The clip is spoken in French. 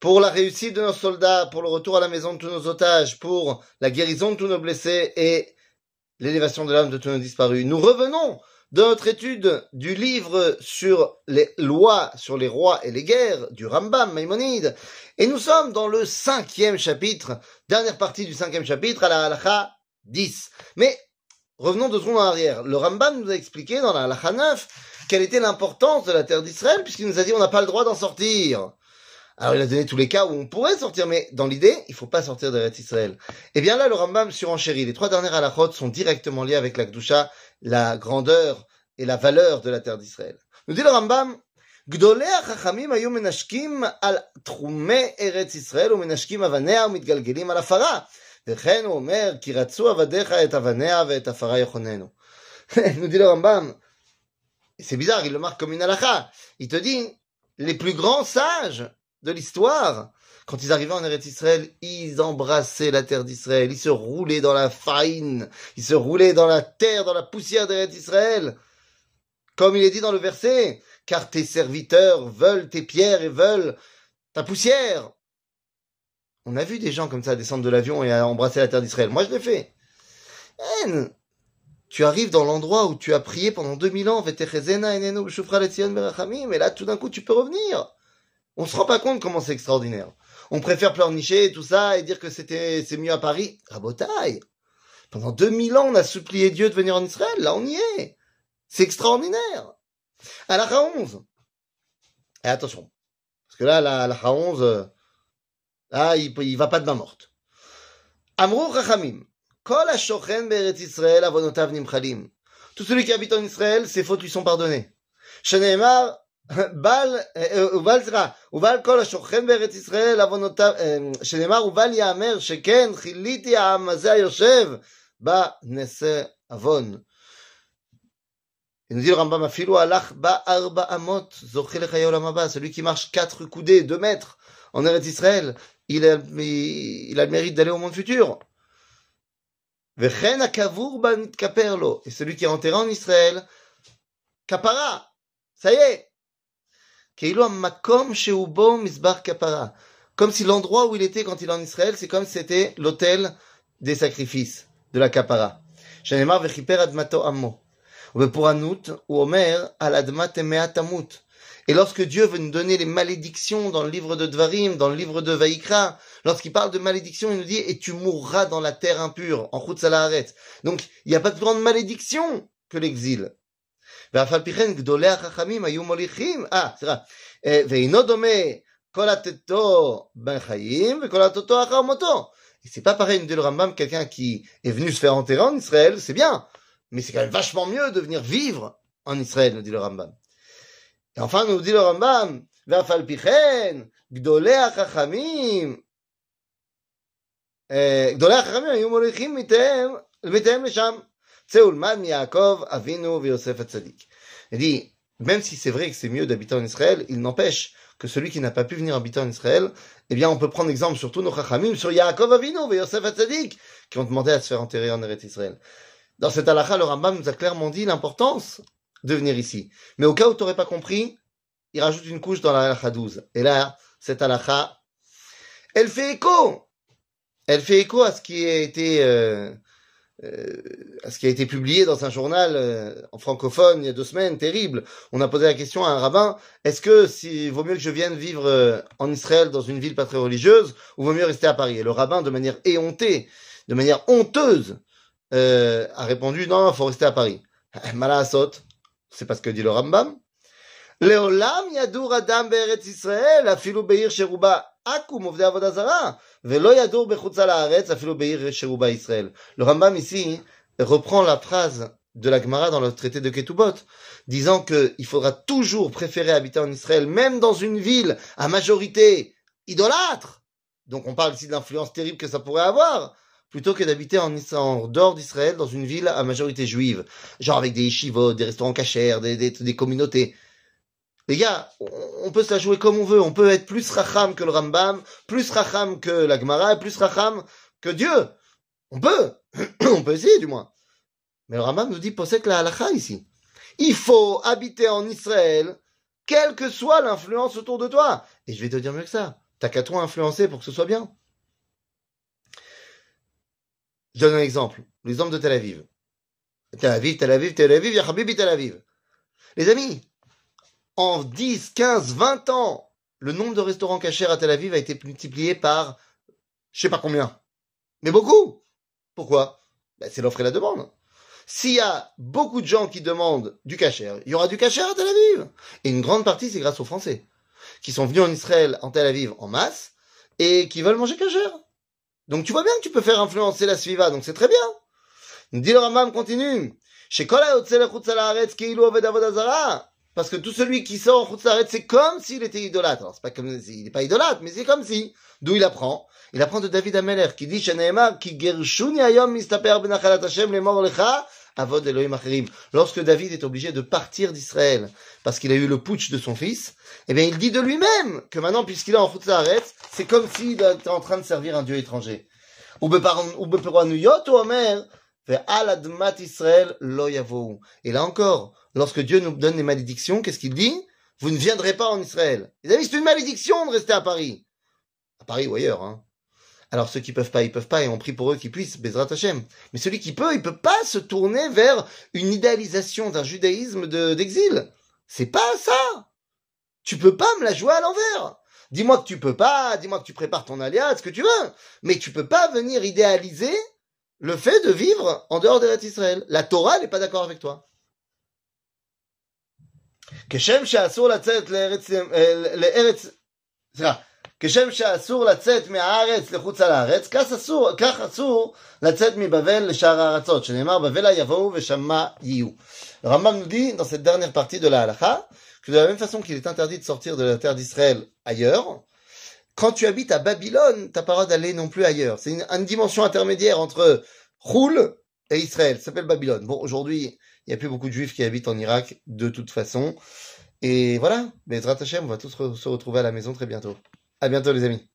pour la réussite de nos soldats, pour le retour à la maison de tous nos otages, pour la guérison de tous nos blessés et l'élévation de l'âme de tous nos disparus. Nous revenons de notre étude du livre sur les lois, sur les rois et les guerres, du Rambam Maïmonide, et nous sommes dans le cinquième chapitre, dernière partie du cinquième chapitre, à la halakha 10. Mais revenons deux secondes en arrière. Le Rambam nous a expliqué dans la halakha 9 quelle était l'importance de la terre d'Israël, puisqu'il nous a dit on n'a pas le droit d'en sortir. Alors il a donné tous les cas où on pourrait sortir, mais dans l'idée, il faut pas sortir de Israël. Et bien là, le Rambam surenchérit. Les trois dernières halachot sont directement liées avec la Gdusha, la grandeur et la valeur de la terre d'Israël. Nous dit le Rambam, גדולי החכמים היו מנשקים על תחומי ארץ ישראל ומנשקים אבניה ומתגלגלים על עפרה. וכן הוא אומר, כי רצו עבדיך את אבניה ואת עפרה יחוננו. nous dit le Rambam, c'est bizarre, il le marque comme une halakha. Il te dit, les plus grands sages de l'histoire. Quand ils arrivaient en Eretz Israël, ils embrassaient la terre d'Israël, ils se roulaient dans la farine, ils se roulaient dans la terre, dans la poussière d'Eretz Israël. Comme il est dit dans le verset, car tes serviteurs veulent tes pierres et veulent ta poussière. On a vu des gens comme ça descendre de l'avion et embrasser la terre d'Israël. Moi, je l'ai fait. Tu arrives dans l'endroit où tu as prié pendant 2000 ans, et là, tout d'un coup, tu peux revenir. On se rend pas compte comment c'est extraordinaire. On préfère pleurnicher tout ça et dire que c'était c'est mieux à Paris. Rabotaille. Pendant 2000 ans, on a supplié Dieu de venir en Israël. Là, on y est. C'est extraordinaire. À la 11. Et attention. Parce que là, la, la 11, là, il, va pas de main morte. Amrou Rachamim. Kol ha-shochen be'eretz Israël avonotav nimchalim. Tout celui qui habite en Israël, ses fautes lui sont pardonnées. Sheneemar, בל, ובל סליחה, ובל כל השוכן בארץ ישראל עוונותיו, שנאמר ובל יאמר שכן חיליתי העם הזה היושב בנשא עוון. Il nous dit le Rambam Afilou alach ba arba amot, zoché le chayol amaba, celui qui marche quatre coudées, deux mètres, en Eretz Israël, il a, il a le mérite d'aller au monde futur. Vechen akavur ba mitkaperlo, et celui qui est enterré en Israël, kapara, ça y est, comme si l'endroit où il était quand il est en Israël, c'est comme si c'était l'autel des sacrifices, de la kapara. Et lorsque Dieu veut nous donner les malédictions dans le livre de Dvarim, dans le livre de Vaikra, lorsqu'il parle de malédiction, il nous dit, et tu mourras dans la terre impure, en route Donc, il n'y a pas de grande malédiction que l'exil. ואף על פי כן גדולי החכמים היו מוליכים, אה, סליחה, ואינו דומה כל התתו בחיים וכל התתו אחר מותו. Et c'est pas pareil, nous dit le Rambam, quelqu'un qui est venu se faire enterrer en Israël, c'est bien, mais c'est quand même vachement mieux de venir vivre en Israël, nous dit le Rambam. Et enfin, nous dit le Rambam, ואף על פי כן, גדולי החכמים, גדולי החכמים היו מוליכים מתיהם לשם. Il dit, même si c'est vrai que c'est mieux d'habiter en Israël, il n'empêche que celui qui n'a pas pu venir habiter en Israël, eh bien, on peut prendre exemple sur tous nos chachamim, sur Yaakov Avinu et Yosef qui ont demandé à se faire enterrer en Eretz Israël. Dans cette halakha, le Rambam nous a clairement dit l'importance de venir ici. Mais au cas où tu n'aurais pas compris, il rajoute une couche dans la halakha 12. Et là, cette halakha, elle fait écho. Elle fait écho à ce qui a été euh, euh, ce qui a été publié dans un journal euh, en francophone il y a deux semaines, terrible. On a posé la question à un rabbin est-ce que si vaut mieux que je vienne vivre euh, en Israël dans une ville pas très religieuse ou vaut mieux rester à Paris? Et le rabbin, de manière éhontée, de manière honteuse, a répondu non, il faut rester à Paris. Malasot, c'est pas ce que dit le Rambam. Leolam yadur adam be'eretz Israël, afilu be'ir sheruba Le Rambam ici reprend la phrase de la Gemara dans le traité de Ketubot, disant qu'il faudra toujours préférer habiter en Israël, même dans une ville à majorité idolâtre. Donc on parle ici de l'influence terrible que ça pourrait avoir, plutôt que d'habiter en, dehors d'Israël, dans une ville à majorité juive, genre avec des yeshivot, des restaurants cachers, des communautés. Les gars, on peut se la jouer comme on veut. On peut être plus racham que le Rambam, plus racham que la Gemara, plus racham que Dieu. On peut. on peut essayer, du moins. Mais le Rambam nous dit, possède la halakha ici. Il faut habiter en Israël, quelle que soit l'influence autour de toi. Et je vais te dire mieux que ça. T'as qu'à toi influencer pour que ce soit bien. Je donne un exemple. L'exemple de Tel Aviv. Tel Aviv, Tel Aviv, Tel Aviv, Yahabibi Tel Aviv. Les amis, en 10, 15, 20 ans, le nombre de restaurants cachers à Tel Aviv a été multiplié par je sais pas combien. Mais beaucoup. Pourquoi? Ben, C'est l'offre et la demande. S'il y a beaucoup de gens qui demandent du cacher, il y aura du cacher à Tel Aviv. Et une grande partie, c'est grâce aux Français, qui sont venus en Israël, en Tel Aviv, en masse, et qui veulent manger cacher. Donc tu vois bien que tu peux faire influencer la suiva, donc c'est très bien. Dit le Ramam continue. Parce que tout celui qui sort en c'est comme s'il était idolâtre. Alors, c'est pas comme s'il n'est pas idolâtre, mais c'est comme si. D'où il apprend? Il apprend de David Ameler, qui dit, ki. Lorsque David est obligé de partir d'Israël, parce qu'il a eu le putsch de son fils, eh bien, il dit de lui-même que maintenant, puisqu'il est en Chutzaret, c'est comme s'il était en train de servir un dieu étranger. Ou Et là encore, lorsque Dieu nous donne des malédictions, qu'est-ce qu'il dit? Vous ne viendrez pas en Israël. Les amis, c'est une malédiction de rester à Paris. À Paris ou ailleurs. Hein. Alors ceux qui peuvent pas, ils peuvent pas, et on prie pour eux qu'ils puissent, Bezrat Hashem. Mais celui qui peut, il peut pas se tourner vers une idéalisation d'un judaïsme d'exil. c'est pas ça. Tu peux pas me la jouer à l'envers. Dis-moi que tu peux pas, dis-moi que tu prépares ton alias, ce que tu veux. Mais tu peux pas venir idéaliser le fait de vivre en dehors d'Eretz Israël. La Torah n'est pas d'accord avec toi. כשם שאסור לצאת לארץ, לארץ, סליחה, כשם שאסור לצאת מהארץ לחוץ על הארץ, כך אסור, כך אסור לצאת מבבל לשאר הארצות, שנאמר בבלה יבואו ושמה יהיו. Le Rambam nous dit dans cette dernière partie de la halakha que de la même façon qu'il est interdit de sortir de la terre d'Israël ailleurs, quand tu habites à Babylone, t'as pas droit d'aller non plus ailleurs. C'est une, dimension intermédiaire entre Roule et Israël. Ça s'appelle Babylone. Bon, aujourd'hui, il n'y a plus beaucoup de juifs qui habitent en Irak de toute façon. Et voilà, mais Hashem, on va tous se retrouver à la maison très bientôt. À bientôt les amis.